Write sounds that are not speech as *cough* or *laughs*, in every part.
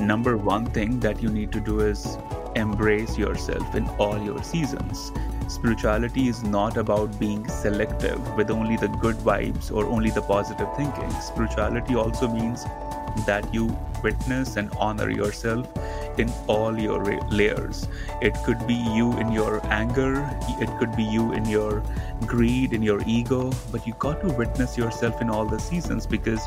number one thing that you need to do is embrace yourself in all your seasons. Spirituality is not about being selective with only the good vibes or only the positive thinking. Spirituality also means that you witness and honor yourself in all your layers. It could be you in your anger, it could be you in your greed, in your ego, but you got to witness yourself in all the seasons because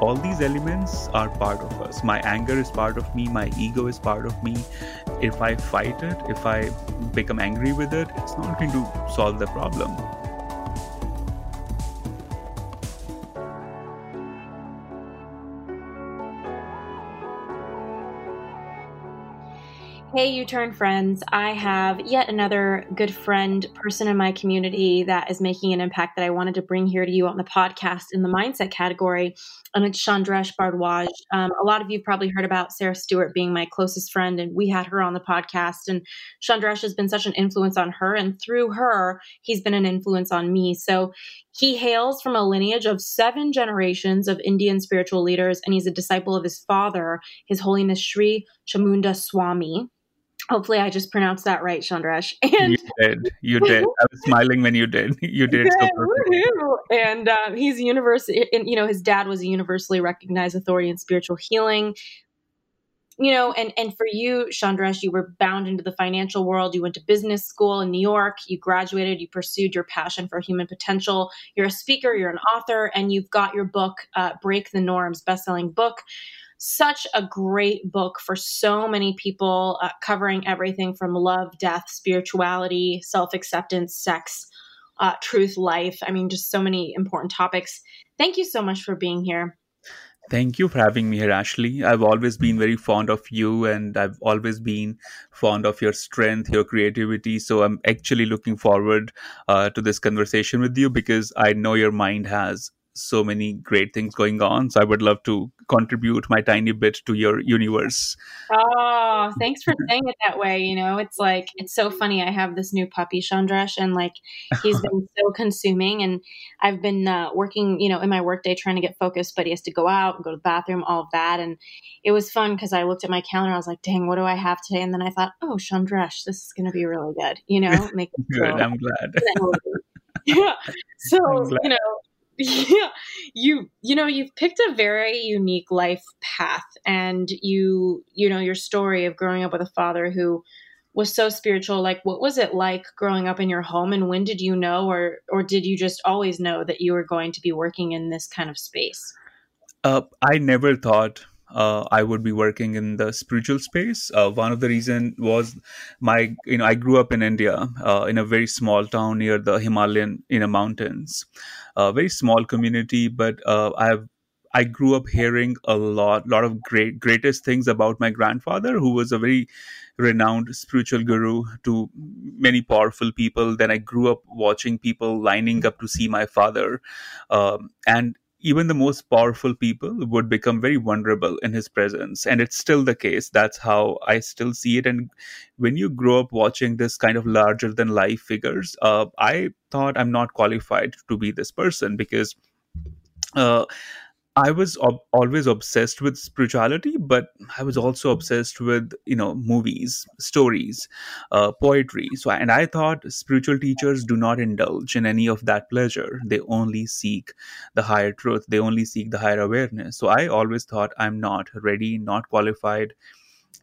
all these elements are part of us. My anger is part of me, my ego is part of me. If I fight it, if I become angry with it, it's not going to solve the problem. Hey, U Turn friends. I have yet another good friend, person in my community that is making an impact that I wanted to bring here to you on the podcast in the mindset category. And it's Chandresh Bhardwaj. Um, a lot of you probably heard about Sarah Stewart being my closest friend, and we had her on the podcast. And Chandresh has been such an influence on her. And through her, he's been an influence on me. So he hails from a lineage of seven generations of Indian spiritual leaders, and he's a disciple of his father, His Holiness Sri Chamunda Swami Hopefully, I just pronounced that right, Chandresh. *laughs* And you did. You did. I was smiling when you did. *laughs* You did. So and uh, he's universally, and you know, his dad was a universally recognized authority in spiritual healing. You know, and and for you, Chandresh, you were bound into the financial world. You went to business school in New York. You graduated. You pursued your passion for human potential. You're a speaker. You're an author, and you've got your book, uh, "Break the Norms," best-selling book such a great book for so many people, uh, covering everything from love, death, spirituality, self acceptance, sex, uh, truth, life. I mean, just so many important topics. Thank you so much for being here. Thank you for having me here, Ashley. I've always been very fond of you and I've always been fond of your strength, your creativity. So I'm actually looking forward uh, to this conversation with you because I know your mind has so many great things going on. So I would love to contribute my tiny bit to your universe. Oh, thanks for saying it that way. You know, it's like, it's so funny. I have this new puppy, Chandresh, and like he's been *laughs* so consuming. And I've been uh, working, you know, in my workday trying to get focused, but he has to go out and go to the bathroom, all of that. And it was fun because I looked at my calendar. I was like, dang, what do I have today? And then I thought, oh, Chandresh, this is going to be really good. You know, make it *laughs* good. I'm glad. yeah. *laughs* So, you know, *laughs* yeah. You you know you've picked a very unique life path and you you know your story of growing up with a father who was so spiritual like what was it like growing up in your home and when did you know or or did you just always know that you were going to be working in this kind of space? Uh, i never thought uh, I would be working in the spiritual space. Uh, one of the reason was my, you know, I grew up in India uh, in a very small town near the Himalayan, you know, mountains, a very small community. But uh, I've I grew up hearing a lot, lot of great, greatest things about my grandfather, who was a very renowned spiritual guru to many powerful people. Then I grew up watching people lining up to see my father, um, and even the most powerful people would become very vulnerable in his presence. And it's still the case. That's how i still see it. And when you grow up watching this kind of larger than life figures uh, i thought i'm not qualified to be this person because uh, I was ob- always obsessed with spirituality, but I was also obsessed with you know movies, stories, uh, poetry. So, and I thought spiritual teachers do not indulge in any of that pleasure. They only seek the higher truth. They only seek the higher awareness. So, I always thought I'm not ready, not qualified.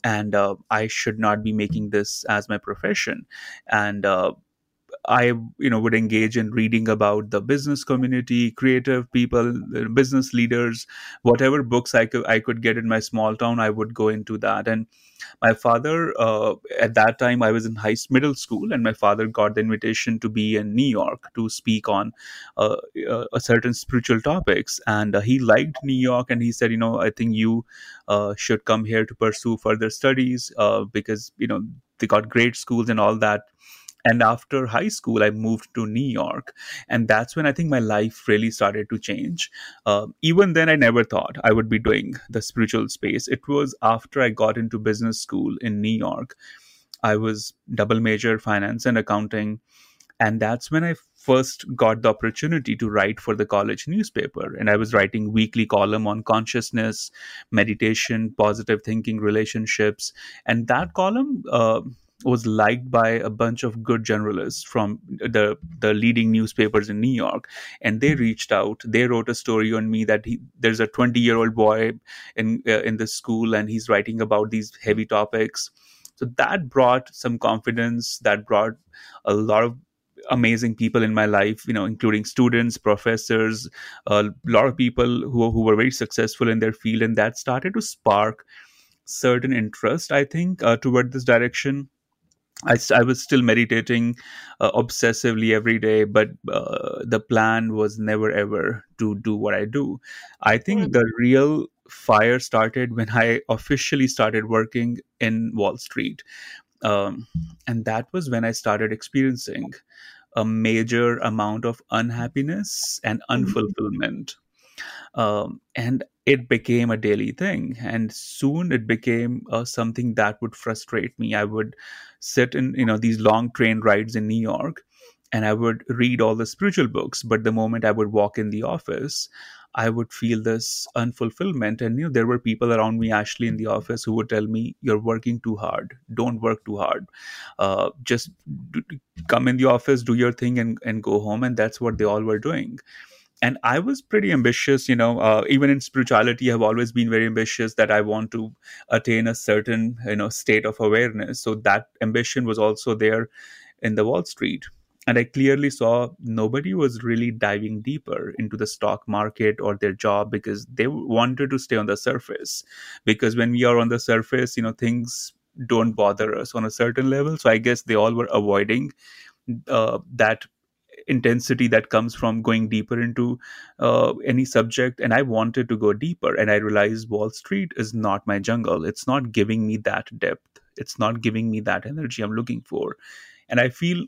and uh, I should not be making this as my profession. And uh, I, you know, would engage in reading about the business community, creative people, business leaders, whatever books I could I could get in my small town, I would go into that. And my father, uh, at that time, I was in high middle school, and my father got the invitation to be in New York to speak on uh, uh, a certain spiritual topics, and uh, he liked New York, and he said, you know, I think you uh, should come here to pursue further studies uh, because you know they got great schools and all that and after high school i moved to new york. And that's when i think my life really started to change. Uh, even then i never thought i would be doing the spiritual space. It was after i got into business school in new york. I was double major finance and accounting. And that's when i first got the opportunity to write for the college newspaper. And i was writing weekly column on consciousness meditation positive thinking relationships. And that column uh, was liked by a bunch of good journalists from the the leading newspapers in New York, and they reached out. They wrote a story on me that he, there's a 20 year old boy in uh, in the school, and he's writing about these heavy topics. So that brought some confidence. That brought a lot of amazing people in my life you know including students professors a lot of people who, who were very successful in their field and that started to spark certain interest i think uh, toward this direction I, I was still meditating uh, obsessively every day, but uh, the plan was never ever to do what I do. I think mm-hmm. the real fire started when I officially started working in Wall Street. Um, and that was when I started experiencing a major amount of unhappiness and mm-hmm. unfulfillment. Um, and it became a daily thing and soon it became uh, something that would frustrate me i would sit in you know these long train rides in new york and i would read all the spiritual books but the moment i would walk in the office i would feel this unfulfillment and you know there were people around me actually in the office who would tell me you're working too hard. Don't work too hard. Uh, just do, come in the office do your thing and, and go home and that's what they all were doing and i was pretty ambitious you know uh, even in spirituality i've always been very ambitious that i want to attain a certain you know state of awareness. So that ambition was also there in the wall street. And i clearly saw nobody was really diving deeper into the stock market or their job because they wanted to stay on the surface. Because when we are on the surface you know things don't bother us on a certain level. So i guess they all were avoiding uh, that intensity that comes from going deeper into uh, any subject and i wanted to go deeper and i realized wall street is not my jungle. It's not giving me that depth. It's not giving me that energy i'm looking for. And i feel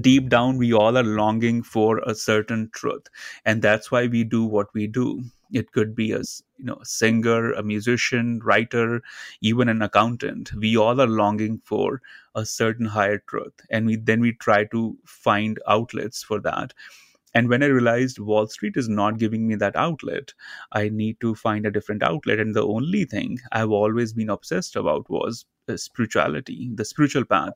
deep down we all are longing for a certain truth and that's why we do what we do it could be a you know a singer a musician writer even an accountant. We all are longing for a certain higher truth and we then we try to find outlets for that. And when i realized wall street is not giving me that outlet i need to find a different outlet. And the only thing i've always been obsessed about was uh, spirituality the spiritual path.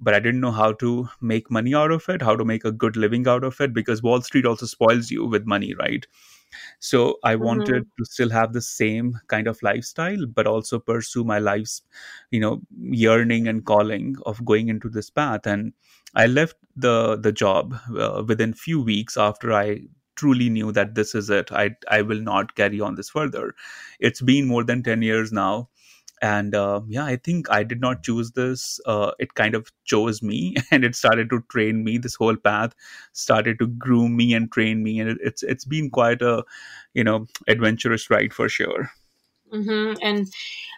But I didn't know how to make money out of it, how to make a good living out of it, because Wall Street also spoils you with money, right? So I mm-hmm. wanted to still have the same kind of lifestyle, but also pursue my life's, you know, yearning and calling of going into this path. And I left the the job uh, within few weeks after I truly knew that this is it. I I will not carry on this further. It's been more than ten years now and uh, yeah i think i did not choose this uh, it kind of chose me *laughs* and it started to train me this whole path started to groom me and train me and it, it's it's been quite a you know adventurous ride for sure mm-hmm. and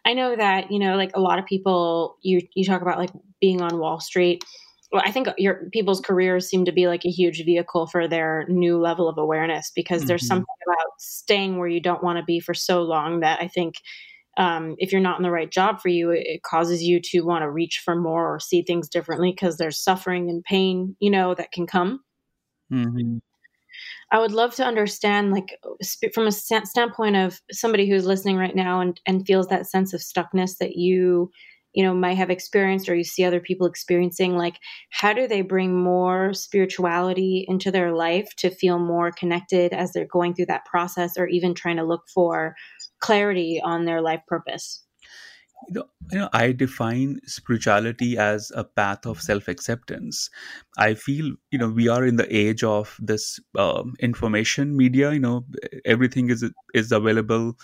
i know that you know like a lot of people you you talk about like being on wall street well, I think your people's careers seem to be like a huge vehicle for their new level of awareness because mm-hmm. there's something about staying where you don't want to be for so long that I think um, if you're not in the right job for you, it, causes you to want to reach for more or see things differently because there's suffering and pain, you know, that can come. Mm-hmm. I would love to understand, like, from a standpoint of somebody who's listening right now and, and feels that sense of stuckness that you, you know, might have experienced or you see other people experiencing. Like, how do they bring more spirituality into their life to feel more connected as they're going through that process or even trying to look for clarity on their life purpose? you know, you know i define spirituality as a path of self acceptance i feel you know we are in the age of this um, information media you know everything is is available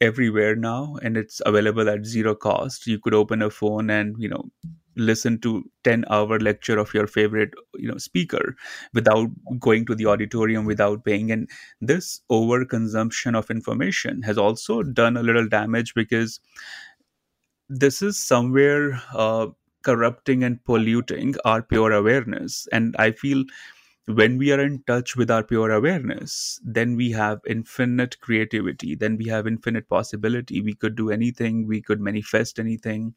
everywhere now and it's available at zero cost you could open a phone and you know listen to 10 hour lecture of your favorite you know speaker without going to the auditorium without paying. And this overconsumption of information has also done a little damage because this is somewhere uh, corrupting and polluting our pure awareness. And i feel when we are in touch with our pure awareness then we have infinite creativity then we have infinite possibility. We could do anything we could manifest anything.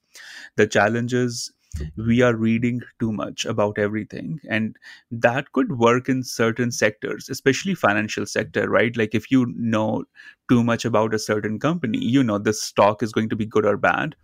The challenges we are reading too much about everything. And that could work in certain sectors especially financial sector right? Like if you know too much about a certain company you know the stock is going to be good or bad.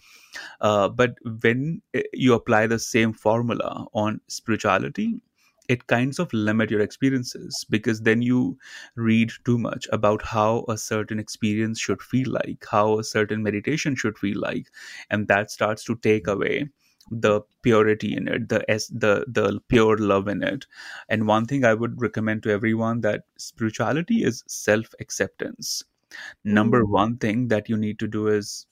Uh, but when eh, you apply the same formula on spirituality it kinds of limit your experiences because then you read too much about how a certain experience should feel like how a certain meditation should feel like and that starts to take away the purity in it the s the the pure love in it. And one thing i would recommend to everyone that spirituality is self acceptance number Mm. one thing that you need to do is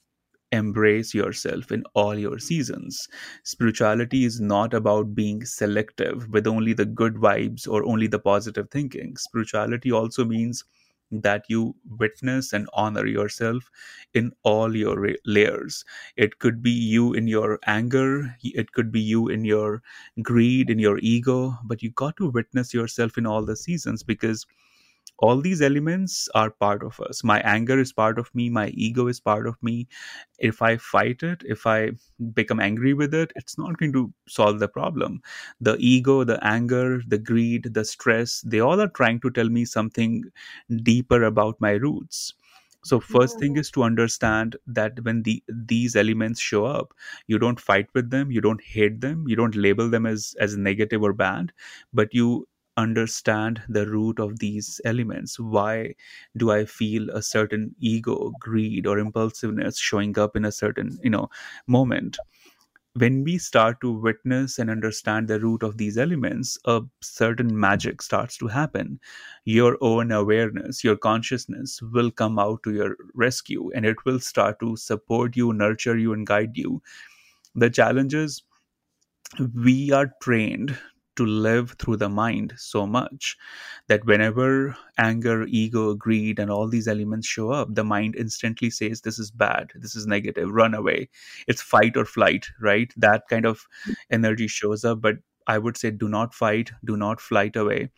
embrace yourself in all your seasons. Spirituality is not about being selective with only the good vibes or only the positive thinking. Spirituality also means that you witness and honor yourself in all your layers. It could be you in your anger it could be you in your greed in your ego but you got to witness yourself in all the seasons because all these elements are part of us. My anger is part of me. My ego is part of me. If i fight it if i become angry with it it's not going to solve the problem. The ego the anger the greed the stress they all are trying to tell me something deeper about my roots. So first thing is to understand that when the these elements show up you don't fight with them you don't hate them you don't label them as as negative or bad but you understand the root of these elements. Why do i feel a certain ego greed or impulsiveness showing up in a certain you know moment? When we start to witness and understand the root of these elements a certain magic starts to happen. Your own awareness your consciousness will come out to your rescue and it will start to support you nurture you and guide you. The challenge is we are trained to live through the mind so much that whenever anger, ego, greed, and all these elements show up, the mind instantly says, This is bad, this is negative, run away. It's fight or flight, right? That kind of energy shows up. But I would say, do not fight, do not flight away.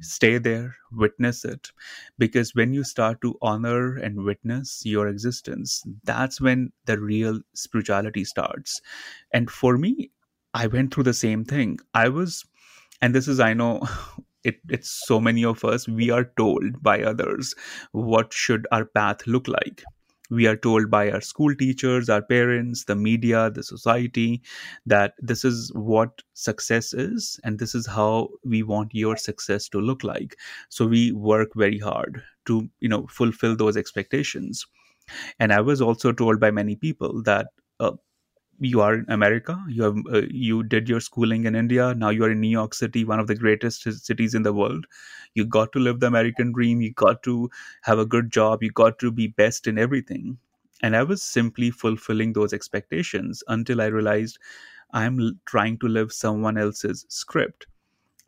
Stay there, witness it. Because when you start to honor and witness your existence, that's when the real spirituality starts. And for me, I went through the same thing. I was, and this is, I know, *laughs* it, it's so many of us, we are told by others what should our path look like. We are told by our school teachers, our parents, the media, the society that this is what success is, and this is how we want your success to look like. So we work very hard to, you know, fulfill those expectations. And I was also told by many people that uh, you are in America. You have uh, you did your schooling in India. Now you are in New York City, one of the greatest cities in the world. You got to live the American dream. You got to have a good job. You got to be best in everything. And I was simply fulfilling those expectations until I realized I'm trying to live someone else's script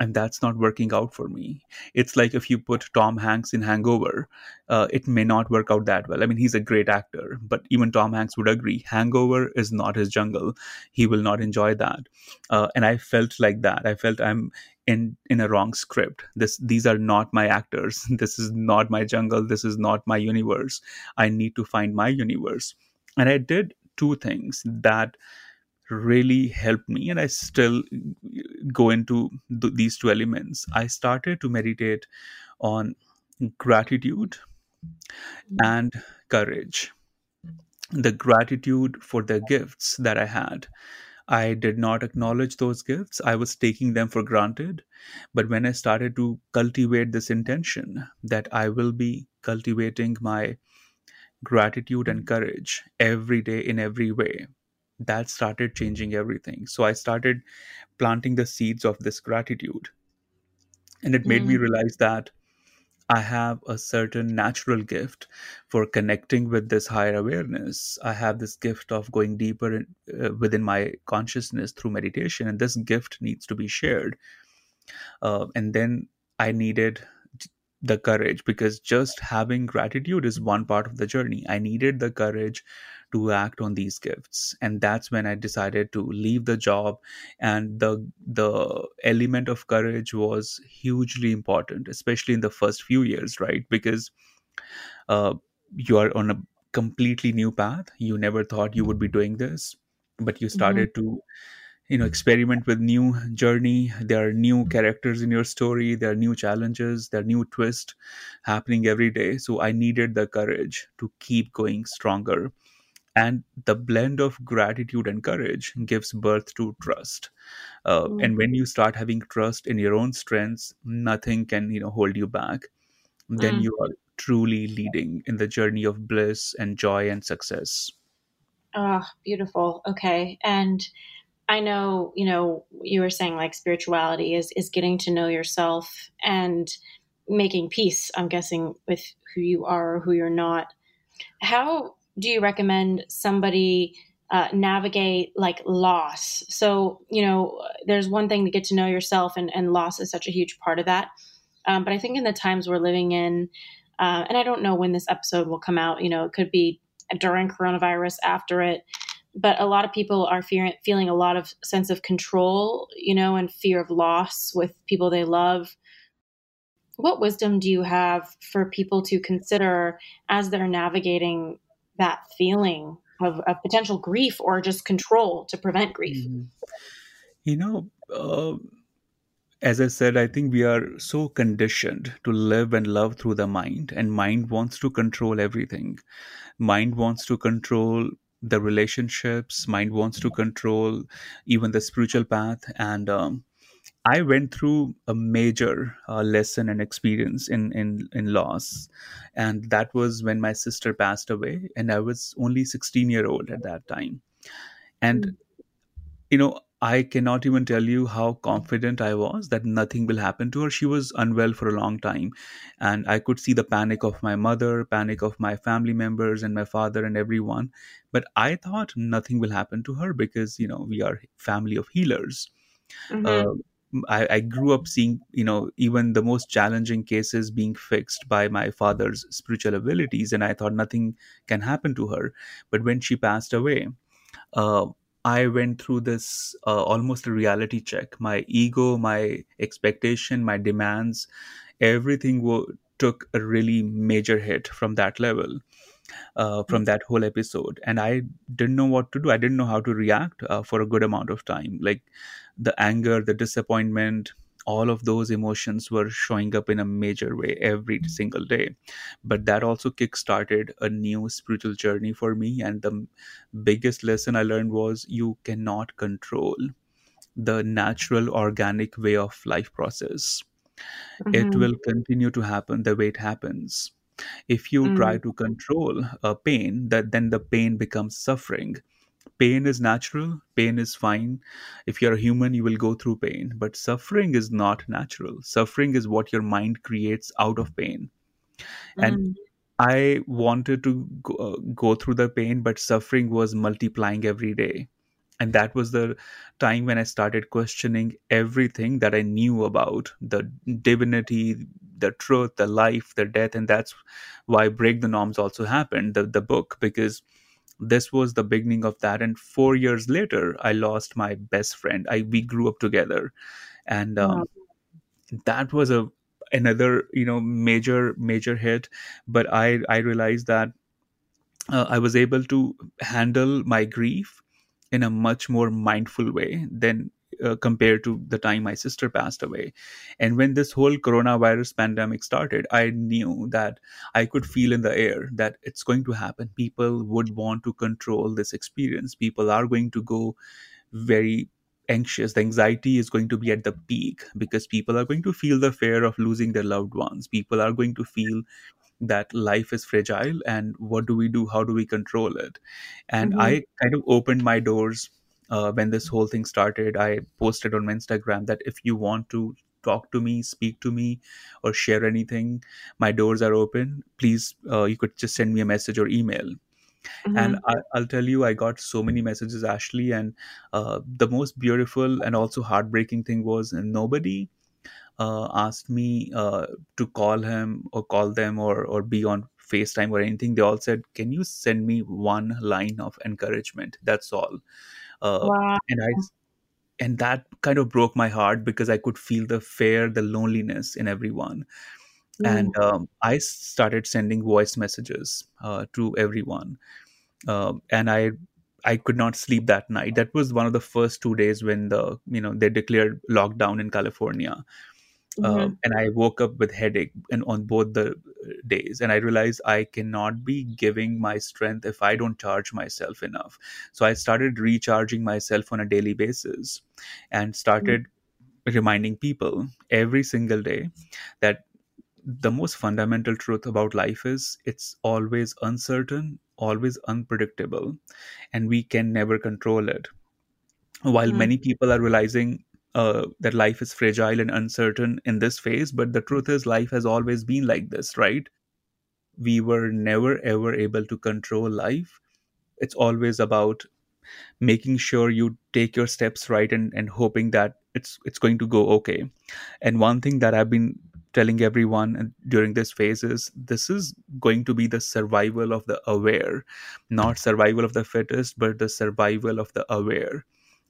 and that's not working out for me. It's like if you put Tom Hanks in Hangover, uh, it may not work out that well. I mean, he's a great actor, but even Tom Hanks would agree Hangover is not his jungle. He will not enjoy that. Uh, and I felt like that. I felt I'm in in a wrong script. This these are not my actors. *laughs* This is not my jungle. This is not my universe. I need to find my universe. And I did two things that really helped me and i still uh, go into th- these two elements. I started to meditate on gratitude and courage. The gratitude for the gifts that i had. I did not acknowledge those gifts. I was taking them for granted. But when i started to cultivate this intention that i will be cultivating my gratitude and courage every day in every way that started changing everything so i started planting the seeds of this gratitude and it made me Mm, realize that I have a certain natural gift for connecting with this higher awareness. I have this gift of going deeper in, uh, within my consciousness through meditation, and this gift needs to be shared. Uh, and then I needed the courage because just having gratitude is one part of the journey. I needed the courage to act on these gifts and that's when i decided to leave the job and the the element of courage was hugely important especially in the first few years right because uh, you are on a completely new path you never thought you would be doing this but you mhm. started to you know experiment with new journey. There are new characters in your story. There are new challenges. There are new twists happening every day. So i needed the courage to keep going stronger. And the blend of gratitude and courage gives birth to trust. Uh, Mm, and when you start having trust in your own strengths nothing can you know hold you back. Then mm. you are truly leading in the journey of bliss and joy and success. Oh, beautiful. Okay. And I know, you know, you were saying like spirituality is is getting to know yourself and making peace, I'm guessing, with who you are or who you're not. How do you recommend somebody uh, navigate like loss? So, you know, there's one thing to get to know yourself, and, and loss is such a huge part of that. Um, but I think in the times we're living in, uh, and I don't know when this episode will come out, you know, it could be during coronavirus, after it, but a lot of people are fearing, feeling a lot of sense of control, you know, and fear of loss with people they love. What wisdom do you have for people to consider as they're navigating that feeling of, of potential grief or just control to prevent grief? Mhm. you know uh, as i said i think we are so conditioned to live and love through the mind and mind wants to control everything mind wants to control the relationships mind wants to control even the spiritual path. And um, i went through a major uh, lesson and experience in, in in loss. And that was when my sister passed away and i was only 16 year old at that time. And Mm, you know i cannot even tell you how confident i was that nothing will happen to her. She was unwell for a long time and i could see the panic of my mother panic of my family members and my father and everyone. But i thought nothing will happen to her because you know we are family of healers. Mhm, uh, I, I grew up seeing you know even the most challenging cases being fixed by my father's spiritual abilities and i thought nothing can happen to her. But when she passed away uh, I went through this uh, almost a reality check. My ego, my expectation, my demands, everything wo- took a really major hit from that level, uh, from that whole episode. And I didn't know what to do. I didn't know how to react uh, for a good amount of time. Like the anger, the disappointment, all of those emotions were showing up in a major way every single day. But that also kick-started a new spiritual journey for me. And the biggest lesson I learned was you cannot control the natural organic way of life process. It mhm, will continue to happen the way it happens. If you try mm, to control a pain, that then the pain becomes suffering pain is natural pain is fine. If you're a human you will go through pain but suffering is not natural. Suffering is what your mind creates out of pain. And mm, i wanted to go, uh, go through the pain but suffering was multiplying every day. And that was the time when i started questioning everything that i knew about the divinity the truth the life the death and that's why break the norms also happened the, the book because this was the beginning of that. And four years later i lost my best friend. I we grew up together. And um, that was a another you know major major hit. But i i realized that uh, i was able to handle my grief in a much more mindful way than uh, compared to the time my sister passed away. And when this whole coronavirus pandemic started, I knew that I could feel in the air that it's going to happen. People would want to control this experience. People are going to go very anxious. The anxiety is going to be at the peak because people are going to feel the fear of losing their loved ones. People are going to feel that life is fragile and what do we do how do we control it and Mhm. i kind of opened my doors uh, when this whole thing started i posted on my instagram that if you want to talk to me speak to me or share anything my doors are open please uh, you could just send me a message or email and Mhm. I, I'll tell you, I got so many messages, Ashley, and uh, the most beautiful and also heartbreaking thing was nobody uh, asked me uh, to call him or call them or or be on FaceTime or anything. They all said, "Can you send me one line of encouragement?" That's all. Uh, Wow. and I and that kind of broke my heart because I could feel the fear, the loneliness in everyone. Mm. And um, I started sending voice messages uh, to everyone um, and I I could not sleep that night. That was one of the first two days when the you know they declared lockdown in California, uh, Mhm. and I woke up with headache and on both the days, and I realized I cannot be giving my strength if I don't charge myself enough. So I started recharging myself on a daily basis, and started reminding people every single day that the most fundamental truth about life is it's always uncertain, always unpredictable, and we can never control it. While Mhm. many people are realizing uh, that life is fragile and uncertain in this phase, but the truth is, life has always been like this, right? We were never ever able to control life. It's always about making sure you take your steps right and, and hoping that it's it's going to go okay and one thing that i've been telling everyone during this phase is this is going to be the survival of the aware not survival of the fittest but the survival of the aware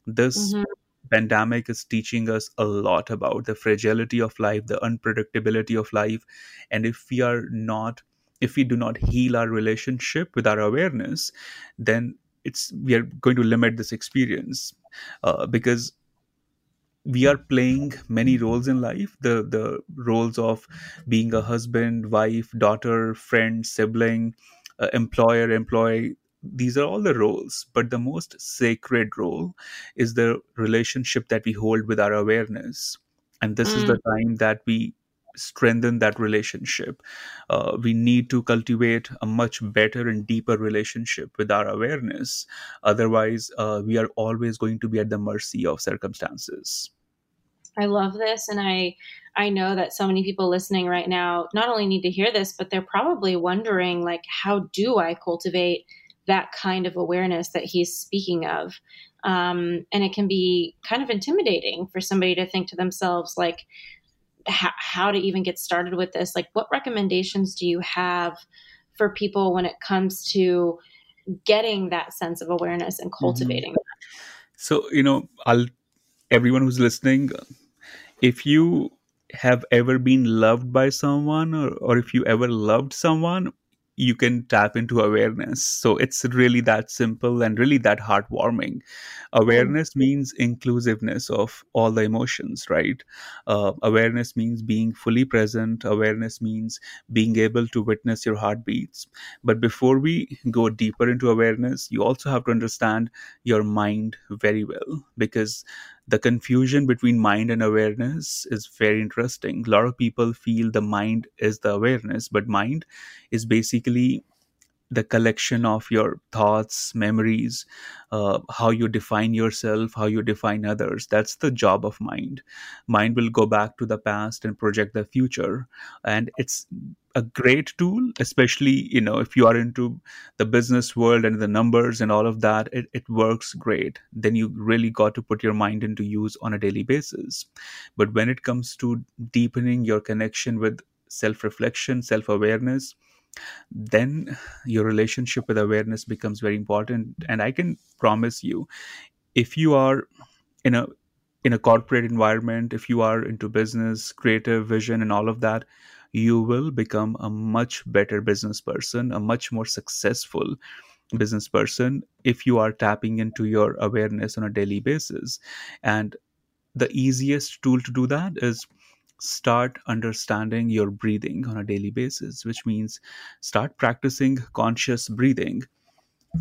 this Mhm. Pandemic is teaching us a lot about the fragility of life the unpredictability of life. And if we are not if we do not heal our relationship with our awareness then it's we are going to limit this experience. Uh, because we are playing many roles in life. The the roles of being a husband wife daughter friend sibling uh, employer employee these are all the roles but the most sacred role is the relationship that we hold with our awareness. And this is Mm. the time that we strengthen that relationship. Uh, we need to cultivate a much better and deeper relationship with our awareness. Otherwise uh, we are always going to be at the mercy of circumstances. I love this, and I I know that so many people listening right now not only need to hear this, but they're probably wondering like, how do I cultivate that kind of awareness that he's speaking of? Um, and it can be kind of intimidating for somebody to think to themselves like, how, how to even get started with this. Like, what recommendations do you have for people when it comes to getting that sense of awareness and cultivating that? so you know i'll everyone who's listening if you have ever been loved by someone or, or if you ever loved someone you can tap into awareness. So it's really that simple and really that heartwarming. Awareness means inclusiveness of all the emotions right? Uh, awareness means being fully present. Awareness means being able to witness your heartbeats. But before we go deeper into awareness you also have to understand your mind very well because the confusion between mind and awareness is very interesting. A lot of people feel the mind is the awareness, but mind is basically the collection of your thoughts, memories, uh, how you define yourself, how you define others. That's the job of mind. Mind will go back to the past and project the future. And it's a great tool, especially, you know, if you are into the business world and the numbers and all of that, it, it works great. Then you really got to put your mind into use on a daily basis. But when it comes to deepening your connection with self reflection, self awareness, then your relationship with awareness becomes very important. And i can promise you if you are in a in a corporate environment if you are into business creative vision and all of that you will become a much better business person a much more successful business person if you are tapping into your awareness on a daily basis. And the easiest tool to do that is start understanding your breathing on a daily basis, which means start practicing conscious breathing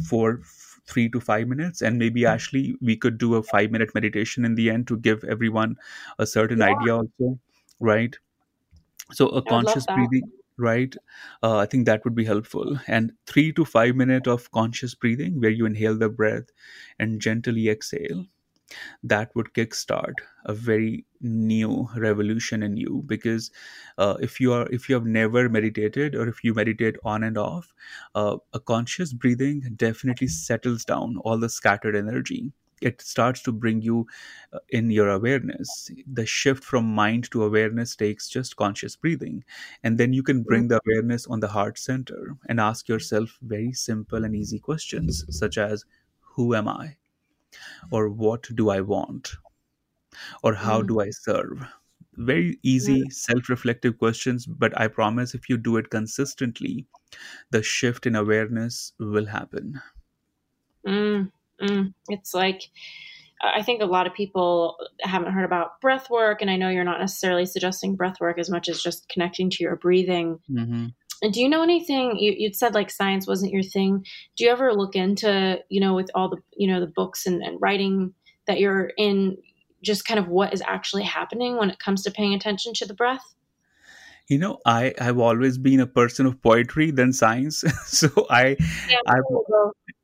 for three to five minutes. And maybe, Ashley, we could do a five minute meditation in the end to give everyone a certain Yeah. idea, also, right? So, a I conscious breathing. right? Uh, I think that would be helpful. And three to five minutes of conscious breathing where you inhale the breath and gently exhale. That would kickstart a very new revolution in you because uh, if you are if you have never meditated or if you meditate on and off, uh, a conscious breathing definitely settles down all the scattered energy. It starts to bring you uh, in your awareness. The shift from mind to awareness takes just conscious breathing. And then you can bring the awareness on the heart center and ask yourself very simple and easy questions such as who am i or what do i want? Or how do i serve? Very easy self-reflective questions but i promise if you do it consistently the shift in awareness will happen. Mm, mm. It's like I think a lot of people haven't heard about breath work, and I know you're not necessarily suggesting breath work as much as just connecting to your breathing. hmm And do you know anything? You, you'd said like science wasn't your thing. Do you ever look into, you know, with all the, you know, the books and, and writing that you're in, just kind of what is actually happening when it comes to paying attention to the breath? you know i have always been a person of poetry than science *laughs* so i Yeah, i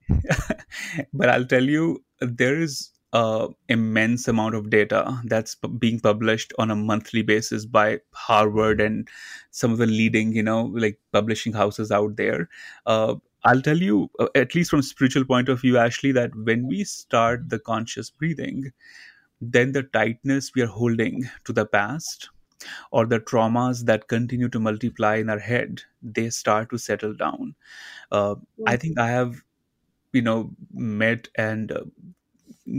*laughs* but I'll tell you, there is a immense amount of data that's p- being published on a monthly basis by Harvard and some of the leading, you know, like publishing houses out there. Uh, I'll tell you, uh, at least from spiritual point of view, Ashley, that when we start the conscious breathing, then the tightness we are holding to the past or the traumas that continue to multiply in our head, they start to settle down. Uh, I think I have you know met and uh,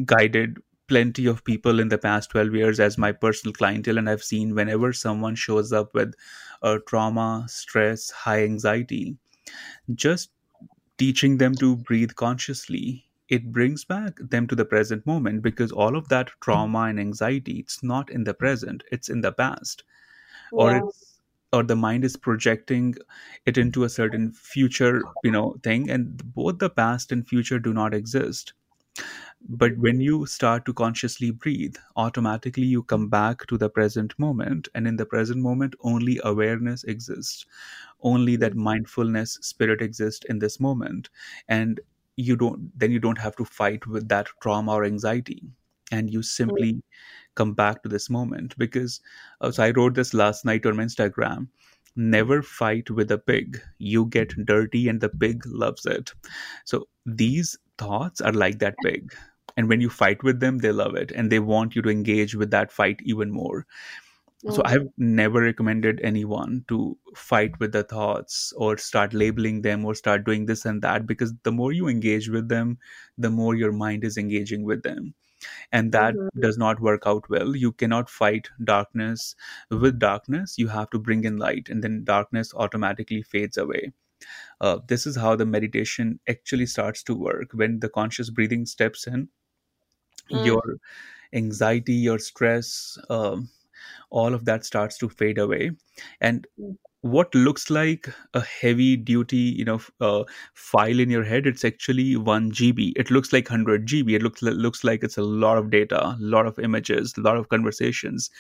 guided plenty of people in the past 12 years as my personal clientele and i've seen whenever someone shows up with a trauma stress high anxiety just teaching them to breathe consciously it brings back them to the present moment because all of that trauma and anxiety it's not in the present it's in the past. Or it's or the mind is projecting it into a certain future you know thing and both the past and future do not exist but when you start to consciously breathe automatically you come back to the present moment and in the present moment only awareness exists. Only that mindfulness spirit exists in this moment. And you don't then you don't have to fight with that trauma or anxiety. And you simply come back to this moment. Because uh, so i wrote this last night on my instagram never fight with a pig. You get dirty and the pig loves it. So these thoughts are like that pig and when you fight with them they love it and they want you to engage with that fight even more. So Mm, i've never recommended anyone to fight with the thoughts or start labeling them or start doing this and that because the more you engage with them the more your mind is engaging with them. And that mhm, does not work out well. You cannot fight darkness. With darkness you have to bring in light and then darkness automatically fades away. Uh, this is how the meditation actually starts to work. When the conscious breathing steps in mm, your anxiety your stress um, all of that starts to fade away. And mm, what looks like a heavy duty you know uh, file in your head it's actually 1 gb it looks like 100 gb it looks looks like it's a lot of data a lot of images a lot of conversations.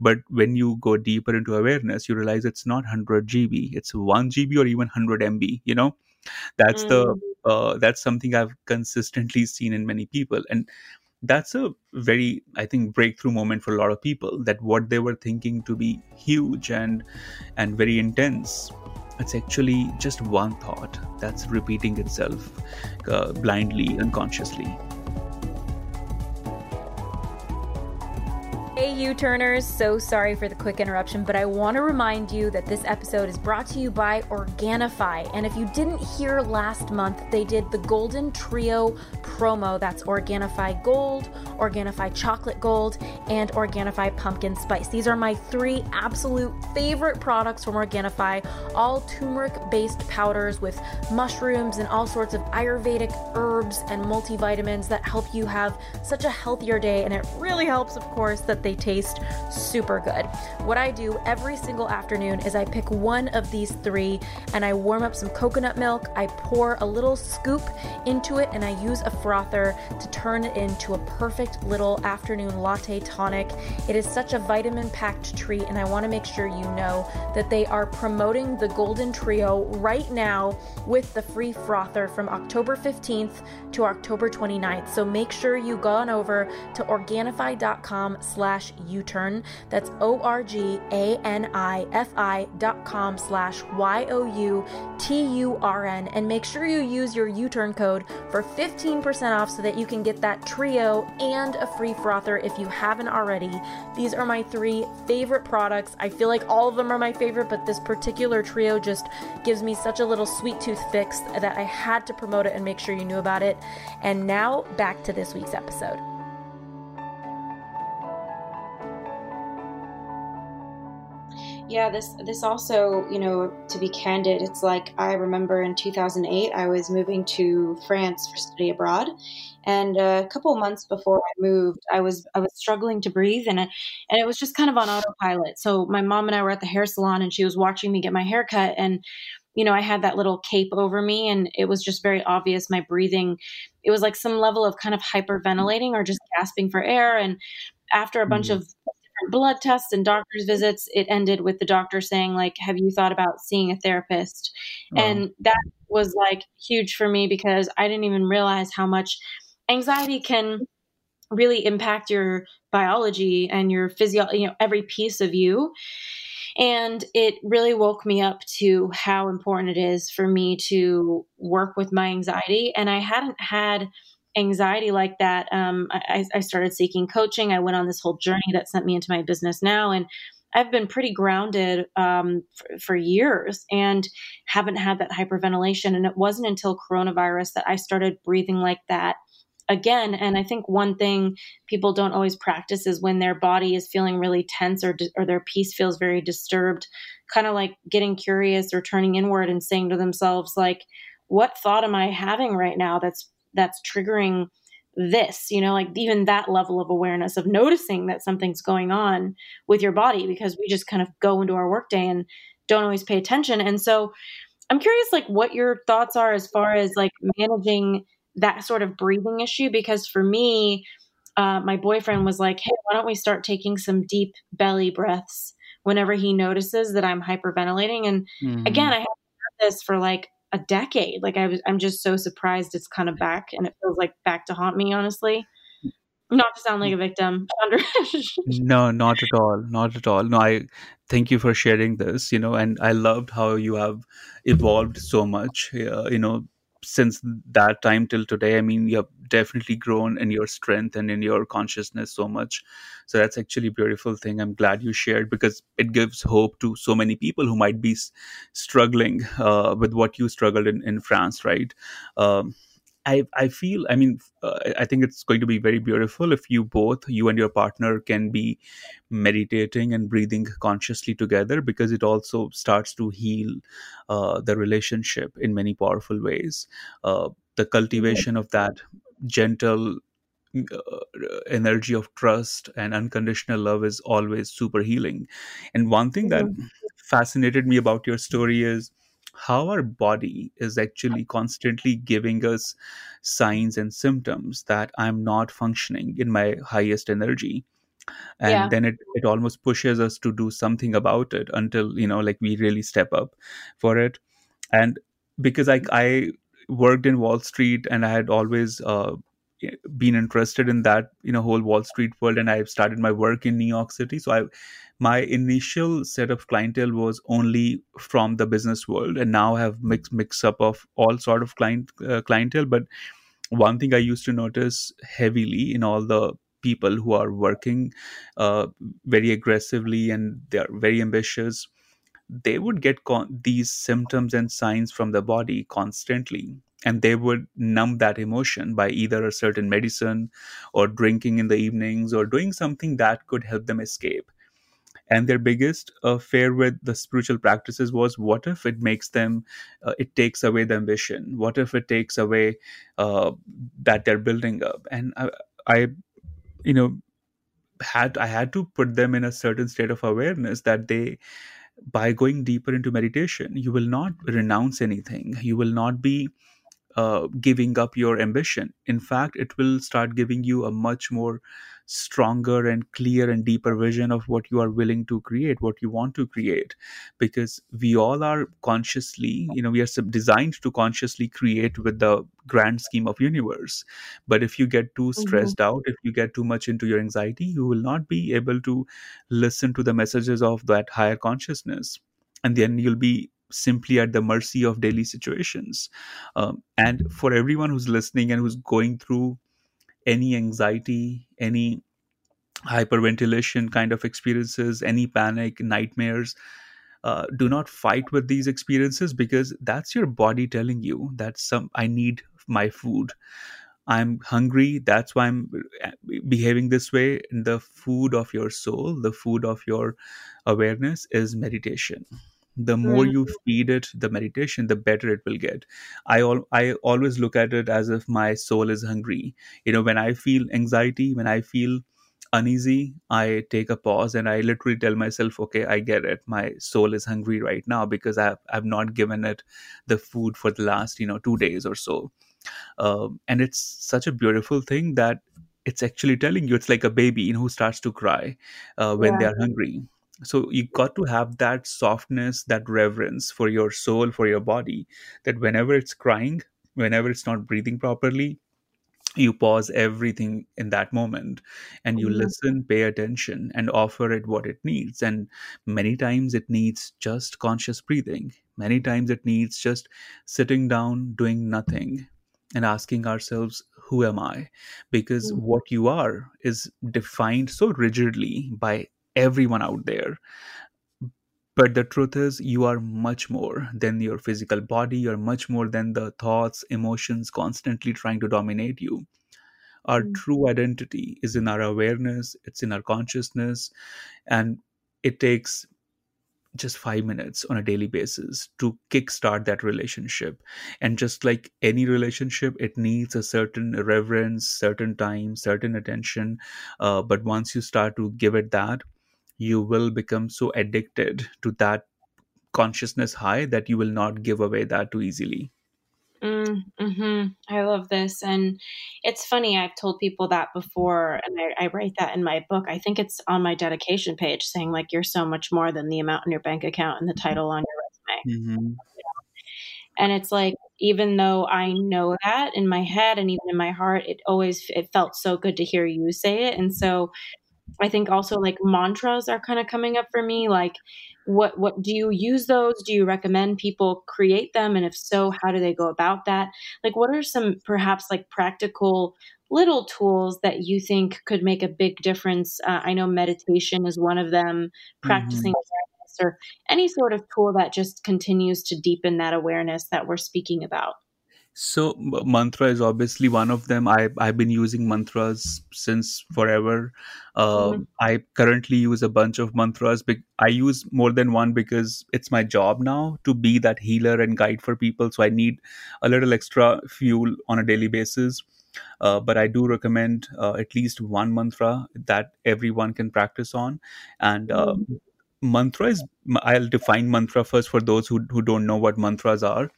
But when you go deeper into awareness you realize it's not 100 gb it's 1 gb or even 100 mb you know? That's the mm, uh, that's something i've consistently seen in many people. And that's a very i think breakthrough moment for a lot of people that what they were thinking to be huge and and very intense it's actually just one thought that's repeating itself uh, blindly unconsciously. Hey, U Turners, so sorry for the quick interruption, but I want to remind you that this episode is brought to you by Organifi. And if you didn't hear last month, they did the Golden Trio promo that's Organifi Gold, Organifi Chocolate Gold, and Organifi Pumpkin Spice. These are my three absolute favorite products from Organifi, all turmeric based powders with mushrooms and all sorts of Ayurvedic herbs and multivitamins that help you have such a healthier day. And it really helps, of course, that they taste super good. What I do every single afternoon is I pick one of these three and I warm up some coconut milk. I pour a little scoop into it and I use a frother to turn it into a perfect little afternoon latte tonic. It is such a vitamin packed treat, and I want to make sure you know that they are promoting the Golden Trio right now with the free frother from October 15th to October 29th. So make sure you go on over to Organifi.com slash U-turn. That's O-R-G-A-N-I-F-I dot com slash Y-O-U-T-U-R-N and make sure you use your U-turn code for 15% off so that you can get that trio and a free frother if you haven't already. These are my three favorite products. I feel like all of them are my favorite, but this particular trio just gives me such a little sweet tooth fix that I had to promote it and make sure you knew about it. And now back to this week's episode. Yeah, this this also, you know, to be candid, it's like I remember in 2008 I was moving to France for study abroad, and a couple of months before I moved, I was I was struggling to breathe, and it, and it was just kind of on autopilot. So my mom and I were at the hair salon, and she was watching me get my hair cut, and you know, I had that little cape over me, and it was just very obvious my breathing. It was like some level of kind of hyperventilating or just gasping for air, and after a bunch mm-hmm. of blood tests and doctor's visits, it ended with the doctor saying, like, have you thought about seeing a therapist? Oh. And that was like huge for me because I didn't even realize how much anxiety can really impact your biology and your physio, you know, every piece of you. And it really woke me up to how important it is for me to work with my anxiety. And I hadn't had anxiety like that, um, I, I started seeking coaching. I went on this whole journey that sent me into my business now. And I've been pretty grounded um, for, for, years and haven't had that hyperventilation. And it wasn't until coronavirus that I started breathing like that again. And I think one thing people don't always practice is when their body is feeling really tense or, or their peace feels very disturbed, kind of like getting curious or turning inward and saying to themselves, like, what thought am I having right now that's that's triggering this you know like even that level of awareness of noticing that something's going on with your body because we just kind of go into our workday and don't always pay attention and so i'm curious like what your thoughts are as far as like managing that sort of breathing issue because for me uh, my boyfriend was like hey why don't we start taking some deep belly breaths whenever he notices that i'm hyperventilating and mm-hmm. again i have this for like a decade. Like I was, I'm just so surprised it's kind of back, and it feels like back to haunt me. Honestly, not to sound like a victim. *laughs* no, not at all, not at all. No, I thank you for sharing this. You know, and I loved how you have evolved so much. Uh, you know, since that time till today i mean you have definitely grown in your strength and in your consciousness so much. So that's actually a beautiful thing. I'm glad you shared because it gives hope to so many people who might be struggling uh, with what you struggled in, in france right? Um, I, I feel i mean uh, i think it's going to be very beautiful if you both you and your partner can be meditating and breathing consciously together because it also starts to heal uh, the relationship in many powerful ways. Uh, the cultivation of that gentle uh, energy of trust and unconditional love is always super healing. And one thing that fascinated me about your story is how our body is actually constantly giving us signs and symptoms that I'm not functioning in my highest energy. And yeah. then it, it almost pushes us to do something about it until, you know, like we really step up for it. And because I, I worked in Wall Street and I had always uh, been interested in that, you know, whole Wall Street world and I have started my work in New York City. So I my initial set of clientele was only from the business world and now I have mix mix up of all sort of client uh, clientele but one thing i used to notice heavily in all the people who are working uh, very aggressively and they are very ambitious they would get con- these symptoms and signs from the body constantly and they would numb that emotion by either a certain medicine or drinking in the evenings or doing something that could help them escape. And their biggest uh, fear with the spiritual practices was what if it makes them uh, it takes away the ambition? What if it takes away uh, that they're building up? And I, I you know had i had to put them in a certain state of awareness that they by going deeper into meditation you will not renounce anything. You will not be uh, giving up your ambition. In fact, it will start giving you a much more stronger and clear and deeper vision of what you are willing to create, what you want to create. Because we all are consciously, you know, we are designed to consciously create with the grand scheme of universe. But if you get too Mm-hmm. stressed out, if you get too much into your anxiety, you will not be able to listen to the messages of that higher consciousness. And then you'll be simply at the mercy of daily situations. Um, and for everyone who's listening and who's going through any anxiety, any hyperventilation kind of experiences, any panic, nightmares, uh, do not fight with these experiences because that's your body telling you that some I need my food. I'm hungry. That's why I'm uh, behaving this way. The food of your soul, the food of your awareness is meditation the more Mm, you feed it the meditation the better it will get. I all i always look at it as if my soul is hungry. You know when i feel anxiety when i feel uneasy i take a pause and i literally tell myself okay i get it. My soul is hungry right now because i've, I've not given it the food for the last you know two days or so. Um, and it's such a beautiful thing that it's actually telling you. It's like a baby you know, who starts to cry uh, when yeah. they are hungry so you got to have that softness that reverence for your soul for your body that whenever it's crying whenever it's not breathing properly you pause everything in that moment and you Mhm. listen pay attention and offer it what it needs. And many times it needs just conscious breathing. Many times it needs just sitting down doing nothing and asking ourselves who am i? Because Mm, what you are is defined so rigidly by everyone out there. But the truth is you are much more than your physical body. You're much more than the thoughts emotions constantly trying to dominate you. Our mm, true identity is in our awareness. It's in our consciousness. And it takes just five minutes on a daily basis to kickstart that relationship. And just like any relationship, it needs a certain reverence, certain time, certain attention. Uh, but once you start to give it that, you will become so addicted to that consciousness high that you will not give away that too easily. Mm, hmm I love this. And it's funny, I've told people that before, and I, I write that in my book. I think it's on my dedication page saying, like, you're so much more than the amount in your bank account and the title on your resume. Mm-hmm. And it's like, even though I know that in my head and even in my heart, it always it felt so good to hear you say it. And so I think also like mantras are kind of coming up for me. Like, what what do you use those? Do you recommend people create them? And if so, how do they go about that? Like, what are some perhaps like practical little tools that you think could make a big difference? Uh, I know meditation is one of them. Practicing Mm-hmm. or any sort of tool that just continues to deepen that awareness that we're speaking about. So mantra is obviously one of them. I I've been using mantras since forever. Uh, Mhm. I currently use a bunch of mantras. I use more than one because it's my job now to be that healer and guide for people. So I need a little extra fuel on a daily basis. Uh, but I do recommend uh, at least one mantra that everyone can practice on. And uh, Mhm. mantra is I'll define mantra first for those who who don't know what mantras are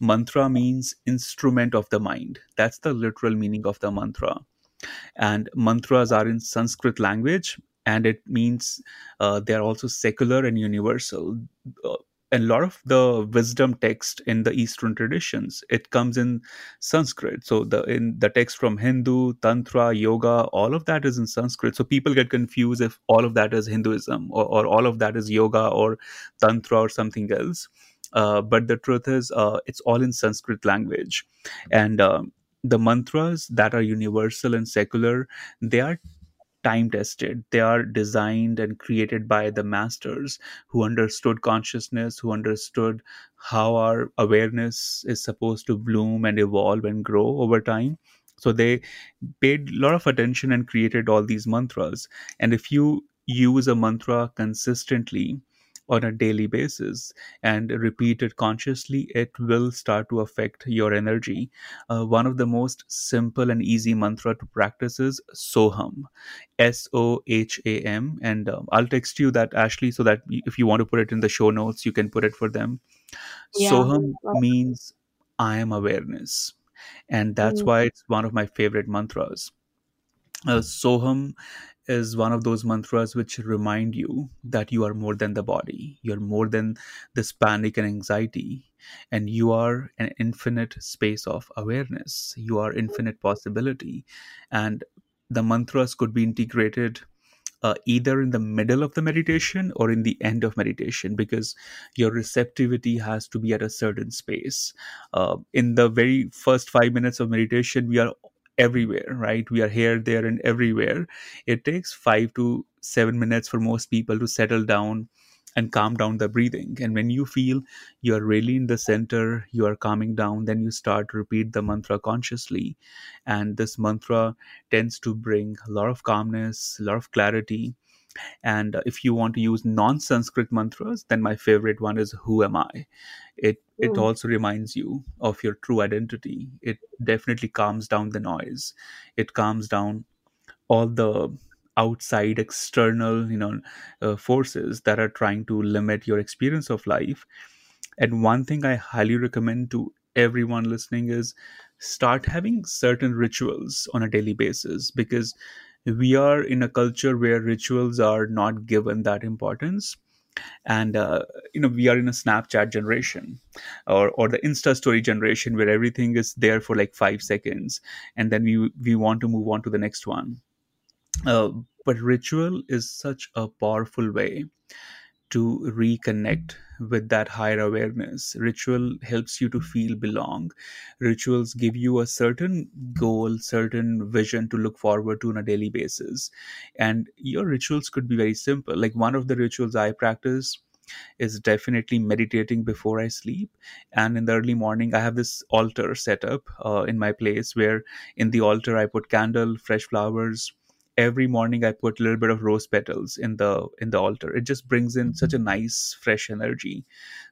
mantra means instrument of the mind. That's the literal meaning of the mantra. And mantras are in sanskrit language and it means uh, they are also secular and universal. Uh, a lot of the wisdom text in the eastern traditions it comes in sanskrit. So the in the text from hindu tantra yoga all of that is in sanskrit. So people get confused if all of that is hinduism or, or all of that is yoga or tantra or something else but the truth is uh, it's all in sanskrit language. And um, the mantras that are universal and secular they are time tested. They are designed and created by the masters who understood consciousness who understood how our awareness is supposed to bloom and evolve and grow over time. So they paid a lot of attention and created all these mantras. And if you use a mantra consistently on a daily basis and repeat it consciously it will start to affect your energy uh, one of the most simple and easy mantra to practice is soham S O H A M. And um, I'll text you that, Ashley, so that if you want to put it in the show notes, you can put it for them. Yeah. Soham *laughs* means I am awareness. And that's why it's one of my favorite mantras. Uh, Soham is one of those mantras which remind you that you are more than the body, you're more than this panic and anxiety, and you are an infinite space of awareness. You are infinite possibility. And the mantras could be integrated uh, either in the middle of the meditation or in the end of meditation because your receptivity has to be at a certain space. Uh, in the very first five minutes of meditation, we are everywhere, right? We are here, there, and everywhere. It takes five to seven minutes for most people to settle down and calm down the breathing. And when you feel you are really in the center, you are calming down, then you start to repeat the mantra consciously. And this mantra tends to bring a lot of calmness, a lot of clarity. And if you want to use non-Sanskrit mantras, then my favorite one is "Who am I?" It it Mm. also reminds you of your true identity. It definitely calms down the noise. It calms down all the outside external you know uh, forces that are trying to limit your experience of life and one thing i highly recommend to everyone listening is start having certain rituals on a daily basis because we are in a culture where rituals are not given that importance. And uh, you know we are in a snapchat generation or or the insta story generation where everything is there for like 5 seconds and then we we want to move on to the next one. Uh, but ritual is such a powerful way to reconnect with that higher awareness. Ritual helps you to feel belong. Rituals give you a certain goal, certain vision to look forward to on a daily basis. And your rituals could be very simple. Like one of the rituals I practice is definitely meditating before I sleep. And in the early morning, I have this altar set up uh, in my place where in the altar I put candle, fresh flowers. Every morning I put a little bit of rose petals in the in the altar. It just brings in such a nice fresh energy.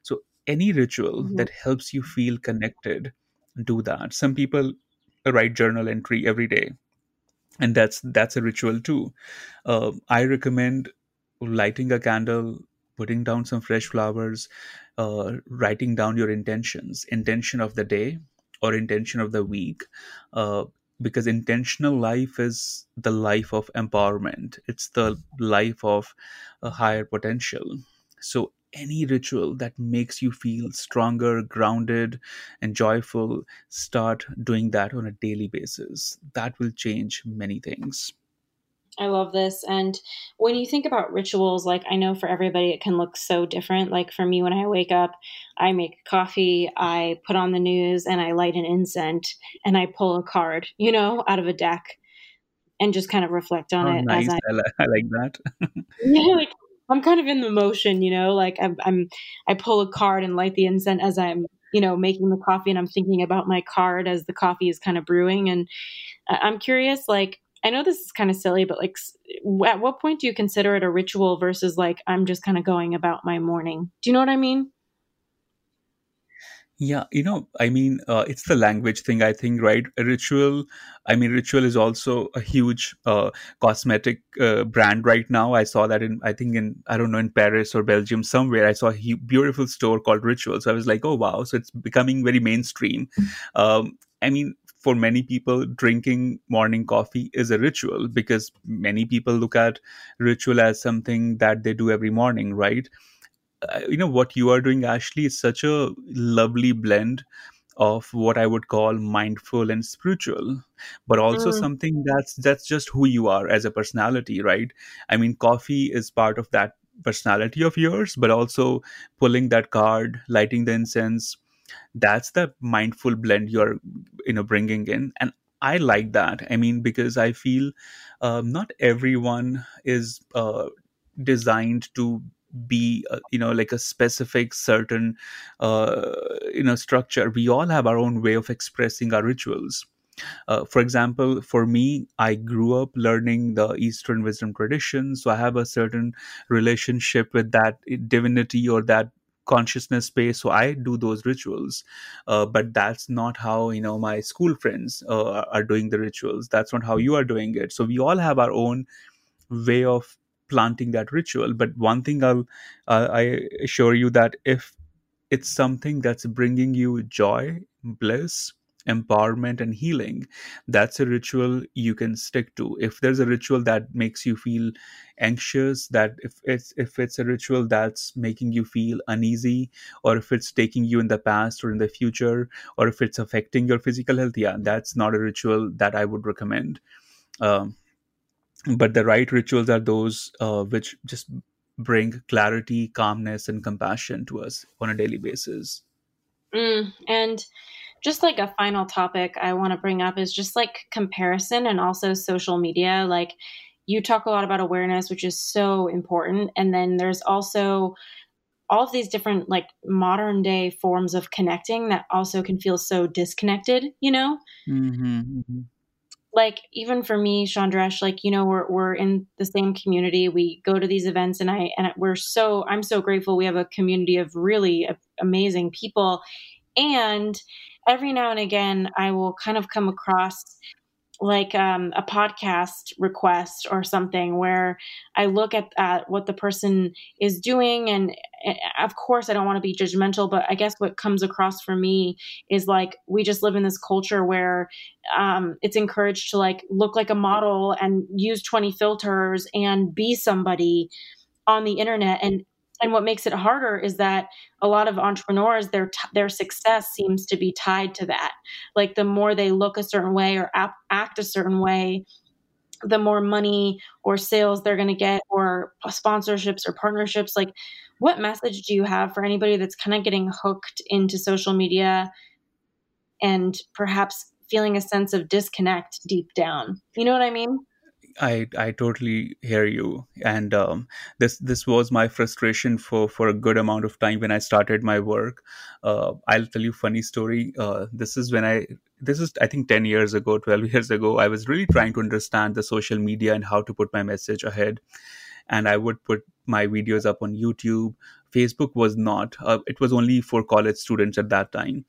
So any ritual Mhm. that helps you feel connected, do that. Some people write journal entry every day and that's that's a ritual too uh, i recommend lighting a candle putting down some fresh flowers uh, writing down your intentions intention of the day or intention of the week uh, because intentional life is the life of empowerment. It's the life of a higher potential. So any ritual that makes you feel stronger grounded and joyful start doing that on a daily basis. That will change many things I love this. And when you think about rituals, like I know for everybody it can look so different. Like for me, when I wake up, I make coffee, I put on the news, and I light an incense and I pull a card, you know, out of a deck and just kind of reflect on oh it as nice I, i, li- I like that *laughs* *laughs* yeah, like I'm kind of in the motion, you know, like I'm, I'm, I pull a card and light the incense as I'm, you know, making the coffee and I'm thinking about my card as the coffee is kind of brewing. And uh, I'm curious, like, I know this is kind of silly, but like, at what point do you consider it a ritual versus like I'm just kind of going about my morning? Do you know what I mean? Yeah, you know, I mean, uh, it's the language thing, I think, right? A ritual, I mean, ritual is also a huge uh, cosmetic uh, brand right now. I saw that in, I think, in, I don't know, in Paris or Belgium, somewhere. I saw a beautiful store called Ritual. So I was like, oh, wow. So it's becoming very mainstream. Um, I mean, for many people, drinking morning coffee is a ritual because many people look at ritual as something that they do every morning, right? uh, you know what you are doing ashley is such a lovely blend of what i would call mindful and spiritual but also Mm, something that's that's just who you are as a personality right i mean coffee is part of that personality of yours but also pulling that card lighting the incense that's the mindful blend you're you know bringing in and i like that. I mean because i feel um, not everyone is uh, designed to be uh, you know like a specific certain uh, you know structure. We all have our own way of expressing our rituals. Uh, for example for me i grew up learning the eastern wisdom tradition so i have a certain relationship with that divinity or that consciousness space so i do those rituals. Uh, but that's not how you know my school friends uh, are doing the rituals. That's not how you are doing it. So we all have our own way of planting that ritual. But one thing i'll uh, i assure you that if it's something that's bringing you joy bliss empowerment and healing that's a ritual you can stick to. If there's a ritual that makes you feel anxious that if it's if it's a ritual that's making you feel uneasy or if it's taking you in the past or in the future or if it's affecting your physical health yeah that's not a ritual that i would recommend. Um, but the right rituals are those uh, which just bring clarity calmness and compassion to us on a daily basis. Mm, and just like a final topic I want to bring up is just like comparison and also social media. Like you talk a lot about awareness, which is so important. And then there's also all of these different like modern day forms of connecting that also can feel so disconnected, you know? Mm-hmm, mm-hmm. Like even for me, Chandresh, like, you know, we're, we're in the same community. We go to these events and I, and we're so, I'm so grateful. We have a community of really amazing people and every now and again, I will kind of come across like um, a podcast request or something where I look at, at what the person is doing. And eh, of course, I don't want to be judgmental, but I guess what comes across for me is like we just live in this culture where um, it's encouraged to like look like a model and use 20 filters and be somebody on the internet. And and what makes it harder is that a lot of entrepreneurs their t- their success seems to be tied to that. Like the more they look a certain way or ap- act a certain way the more money or sales they're going to get or sponsorships or partnerships. Like what message do you have for anybody that's kind of getting hooked into social media and perhaps feeling a sense of disconnect deep down? You know what i mean I I totally hear you, and um, this this was my frustration for for a good amount of time when I started my work. Uh, I'll tell you funny story. Uh, this is when I this is I think ten years ago, twelve *laughs* years ago. I was really trying to understand the social media and how to put my message ahead, and I would put my videos up on YouTube. Facebook was not. Uh, it was only for college students at that time,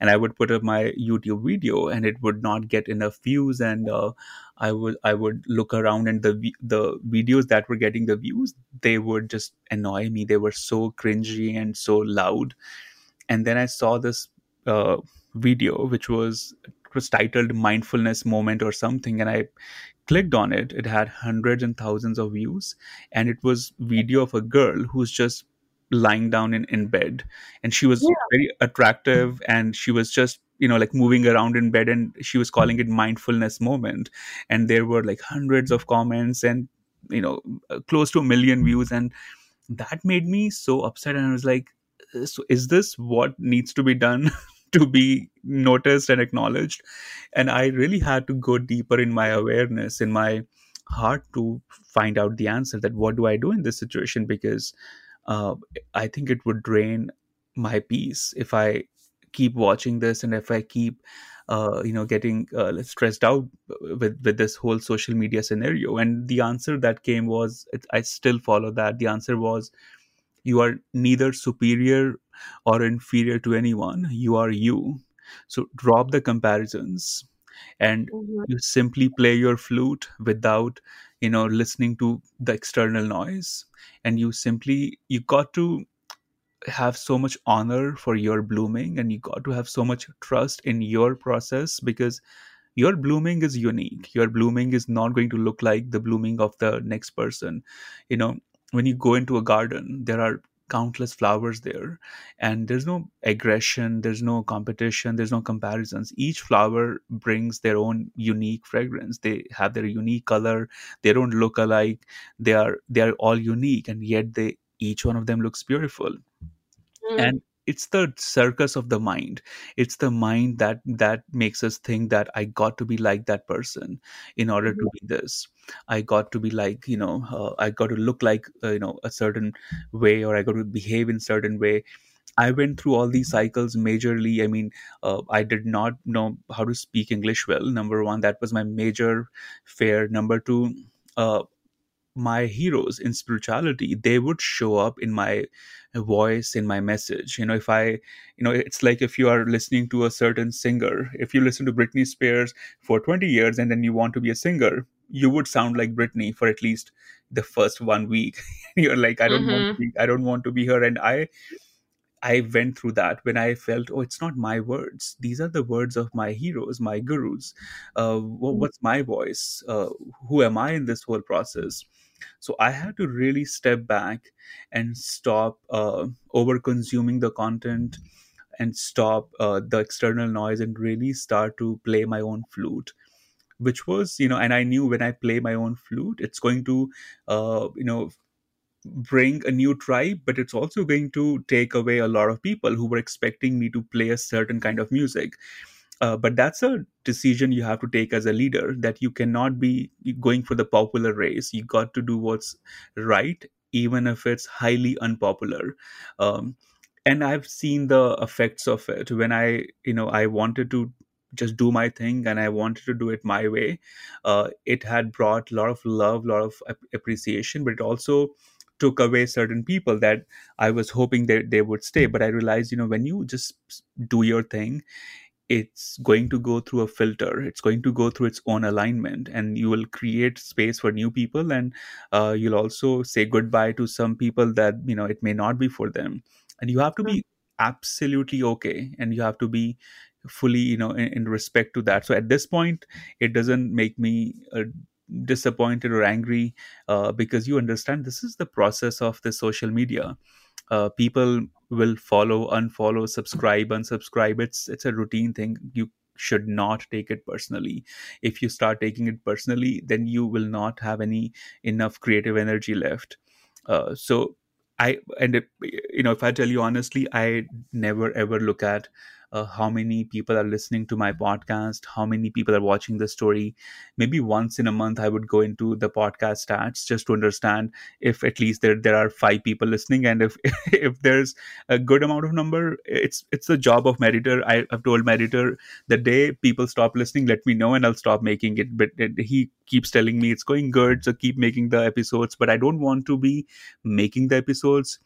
and I would put up my YouTube video, and it would not get enough views. And uh, I would I would look around, and the the videos that were getting the views, they would just annoy me. They were so cringy and so loud. And then I saw this uh, video, which was was titled mindfulness moment or something and i clicked on it it had hundreds and thousands of views and it was video of a girl who's just lying down in, in bed. And she was yeah. very attractive and she was just you know like moving around in bed and she was calling it mindfulness moment. And there were like hundreds of comments and you know uh, close to a million views. And that made me so upset. And i was like so is this what needs to be done *laughs* to be noticed and acknowledged? And i really had to go deeper in my awareness in my heart to find out the answer that what do i do in this situation? Because uh, i think it would drain my peace if i keep watching this and if i keep uh, you know getting uh, stressed out with with this whole social media scenario. And the answer that came was it, i still follow that. The answer was you are neither superior or inferior to anyone. You are you. So drop the comparisons and mm-hmm. you simply play your flute without you know listening to the external noise. And you simply you got to have so much honor for your blooming and you got to have so much trust in your process because your blooming is unique. Your blooming is not going to look like the blooming of the next person. You know when you go into a garden there are countless flowers there. And there's no aggression there's no competition there's no comparisons. Each flower brings their own unique fragrance. They have their unique color they don't look alike. They are they are all unique and yet they each one of them looks beautiful. Mm. and it's the circus of the mind it's the mind that that makes us think that i got to be like that person in order to be this i got to be like you know uh, i got to look like uh, you know a certain way or i got to behave in certain way I went through all these cycles majorly. I mean, uh, I did not know how to speak English well. Number one, that was my major fear. Number two, uh, my heroes in spirituality they would show up in my voice in my message you know if i you know it's like if you are listening to a certain singer if you listen to britney spears for 20 years and then you want to be a singer you would sound like britney for at least the first one week *laughs* you're like i don't mm-hmm. want to be, i don't want to be her and i I went through that when I felt, oh, it's not my words. These are the words of my heroes, my gurus. Uh, what's my voice? Uh, who am I in this whole process? So I had to really step back and stop uh, over consuming the content and stop uh, the external noise and really start to play my own flute which was you know and i knew when i play my own flute it's going to uh, you know bring a new tribe but it's also going to take away a lot of people who were expecting me to play a certain kind of music uh, but that's a decision you have to take as a leader that you cannot be going for the popular race. You got to do what's right even if it's highly unpopular. Um, and i've seen the effects of it. When i you know i wanted to just do my thing and i wanted to do it my way uh, it had brought a lot of love a lot of appreciation but it also took away certain people that i was hoping that they would stay. But i realized you know when you just do your thing it's going to go through a filter. It's going to go through its own alignment and you will create space for new people and uh, you'll also say goodbye to some people that you know it may not be for them. And you have to be absolutely okay and you have to be fully you know in, in respect to that. So at this point it doesn't make me uh, disappointed or angry uh, because you understand this is the process of the social media uh, people will follow unfollow subscribe unsubscribe. It's it's a routine thing. You should not take it personally. If you start taking it personally then you will not have any enough creative energy left. Uh, so i and it, you know if i tell you honestly i never ever look at uh, how many people are listening to my podcast, how many people are watching the story. Maybe once in a month, I would go into the podcast stats just to understand if at least there there are five people listening, and if *laughs* if there's a good amount of number, it's it's the job of editor. I, have told editor the day people stop listening, let me know, and I'll stop making it. But he keeps telling me it's going good, so keep making the episodes. But I don't want to be making the episodes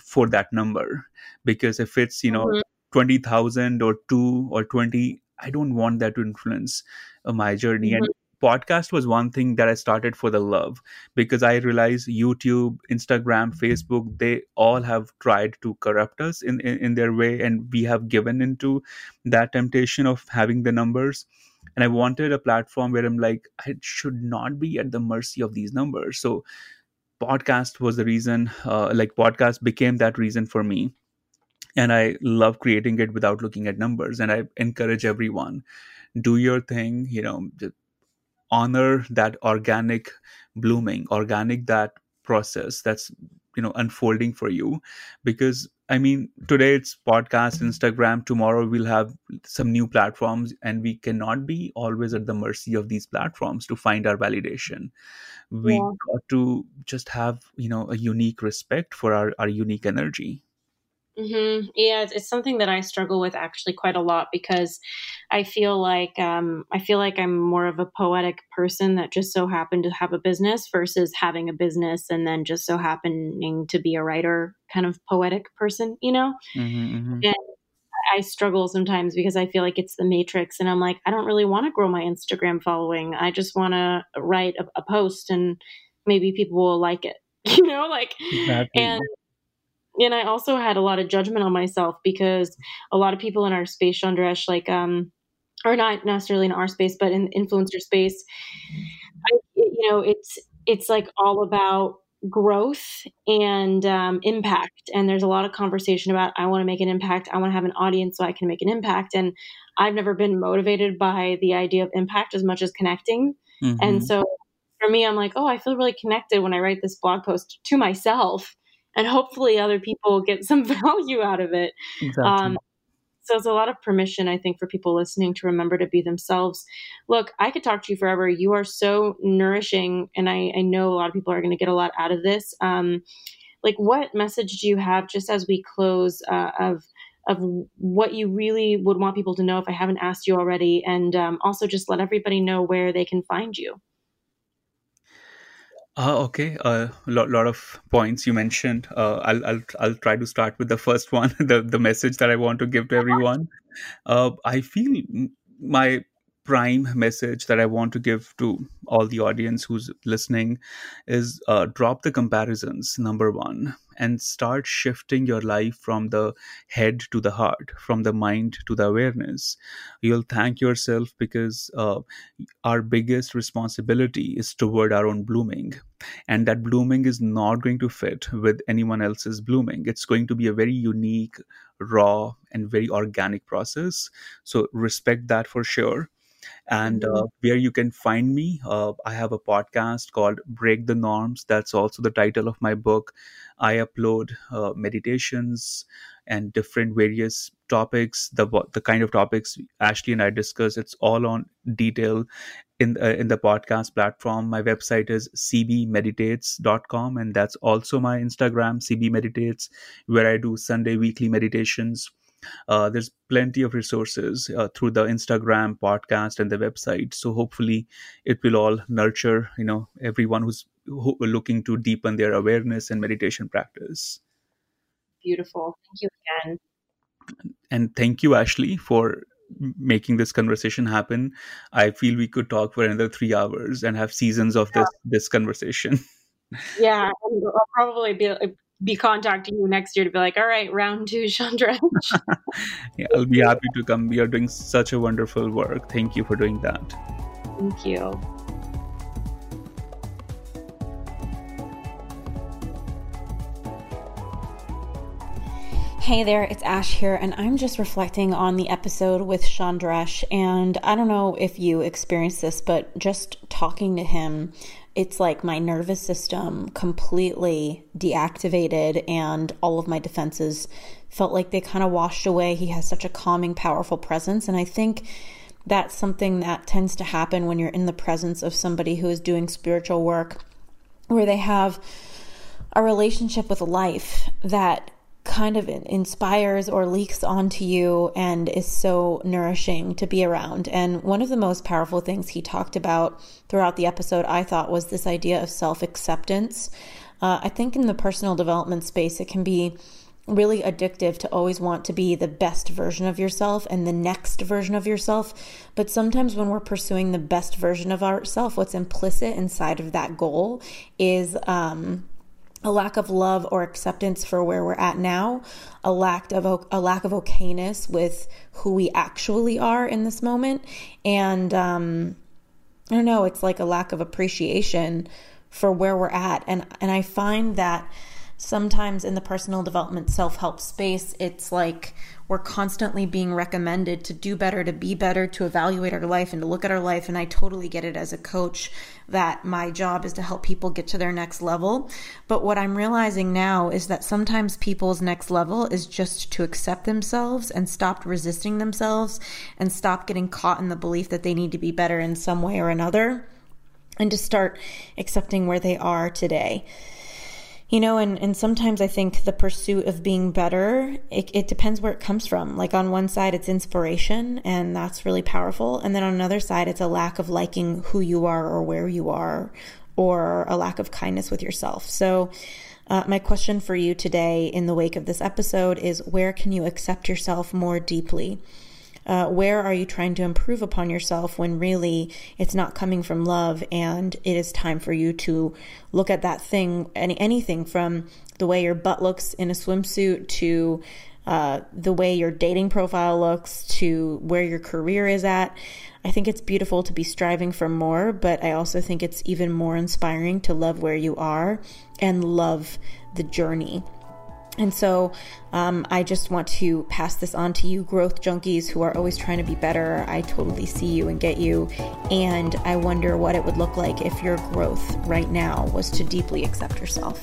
for that number because if it's you know mm-hmm 20,000 or 2 or 20 I don't want that to influence uh, my journey mm-hmm. and podcast was one thing that I started for the love because I realized YouTube, Instagram, Facebook, they all have tried to corrupt us in, in, in, their way, and we have given into that temptation of having the numbers. And I wanted a platform where I'm like, I should not be at the mercy of these numbers. So, podcast was the reason, uh, like, podcast became that reason for me and i love creating it without looking at numbers. And i encourage everyone do your thing you know honor that organic blooming organic that process that's you know unfolding for you. Because i mean today it's podcast instagram tomorrow we'll have some new platforms and we cannot be always at the mercy of these platforms to find our validation. We yeah. got to just have you know a unique respect for our, our unique energy Mm-hmm. Yeah, it's, it's, something that I struggle with actually quite a lot because I feel like um, I feel like I'm more of a poetic person that just so happened to have a business versus having a business and then just so happening to be a writer, kind of poetic person, you know. Mm-hmm, mm-hmm. And I struggle sometimes because I feel like it's the matrix, and I'm like, I don't really want to grow my Instagram following. I just want to write a, a post and maybe people will like it, *laughs* you know, like exactly. and and I also had a lot of judgment on myself because a lot of people in our space, Chandresh, like, um, or not necessarily in our space, but in influencer space, I, you know, it's it's like all about growth and um, impact. And there's a lot of conversation about I want to make an impact. I want to have an audience so I can make an impact. And I've never been motivated by the idea of impact as much as connecting. Mm-hmm. And so for me, I'm like, oh, I feel really connected when I write this blog post to myself and hopefully other people get some *laughs* value out of it. Exactly. Um, so it's a lot of permission, I think, for people listening to remember to be themselves. Look, I could talk to you forever. You are so nourishing, and I, I know a lot of people are going to get a lot out of this. Um, like, what message do you have, just as we close, uh, of of what you really would want people to know if I haven't asked you already, and um, also just let everybody know where they can find you. Uh, okay, a uh, lot, lot of points you mentioned. Uh, I'll, I'll, I'll try to start with the first one, *laughs* the, the message that I want to give to everyone. Uh, I feel my prime message that I want to give to all the audience who's listening is uh, drop the comparisons, number one. And start shifting your life from the head to the heart, from the mind to the awareness. You'll thank yourself because uh, our biggest responsibility is toward our own blooming. And that blooming is not going to fit with anyone else's blooming. It's going to be a very unique, raw, and very organic process. So respect that for sure and uh, mm-hmm. where you can find me uh, i have a podcast called break the norms. That's also the title of my book. I upload uh, meditations and different various topics the the kind of topics ashley and i discuss. It's all on detail in uh, in the podcast platform. My website is cbmeditates.com and that's also my instagram cbmeditates where i do sunday weekly meditations uh, there's plenty of resources uh, through the instagram podcast and the website. So hopefully it will all nurture you know everyone who's who, looking to deepen their awareness and meditation practice. Beautiful. Thank you again. And thank you ashley for making this conversation happen. I feel we could talk for another three hours and have seasons of yeah. this this conversation. *laughs* Yeah i'll probably be be contacting you next year to be like, all right, round two, *laughs* Chandra. *laughs* yeah, I'll be happy to come. You are doing such a wonderful work. Thank you for doing that. Thank you. Hey there, it's Ash here, and I'm just reflecting on the episode with Chandresh. And I don't know if you experienced this, but just talking to him it's like my nervous system completely deactivated and all of my defenses felt like they kind of washed away. He has such a calming, powerful presence. And I think that's something that tends to happen when you're in the presence of somebody who is doing spiritual work, where they have a relationship with life that kind of inspires or leaks onto you and is so nourishing to be around. And one of the most powerful things he talked about throughout the episode, I thought, was this idea of self acceptance. Uh, I think in the personal development space, it can be really addictive to always want to be the best version of yourself and the next version of yourself. But sometimes when we're pursuing the best version of ourself, what's implicit inside of that goal is, um, a lack of love or acceptance for where we're at now, a lack of a lack of okayness with who we actually are in this moment, and um, I don't know, it's like a lack of appreciation for where we're at, and and I find that sometimes in the personal development self help space, it's like we're constantly being recommended to do better, to be better, to evaluate our life, and to look at our life. And I totally get it as a coach that my job is to help people get to their next level. But what I'm realizing now is that sometimes people's next level is just to accept themselves and stop resisting themselves and stop getting caught in the belief that they need to be better in some way or another and to start accepting where they are today you know and, and sometimes i think the pursuit of being better it, it depends where it comes from. Like on one side it's inspiration and that's really powerful and then on another side it's a lack of liking who you are or where you are or a lack of kindness with yourself. So uh, my question for you today in the wake of this episode is where can you accept yourself more deeply uh, where are you trying to improve upon yourself when really it's not coming from love and it is time for you to look at that thing, any, anything from the way your butt looks in a swimsuit to uh, the way your dating profile looks to where your career is at. I think it's beautiful to be striving for more, but I also think it's even more inspiring to love where you are and love the journey. And so um, I just want to pass this on to you, growth junkies who are always trying to be better. I totally see you and get you. And I wonder what it would look like if your growth right now was to deeply accept yourself.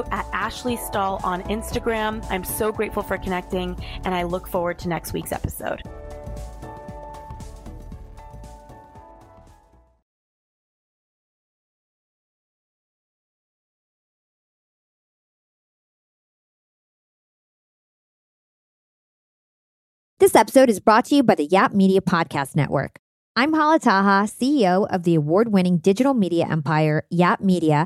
at Ashley Stahl on Instagram. I'm so grateful for connecting, and I look forward to next week's episode. This episode is brought to you by the Yap Media Podcast Network. I'm Hala Taha, CEO of the award winning digital media empire, Yap Media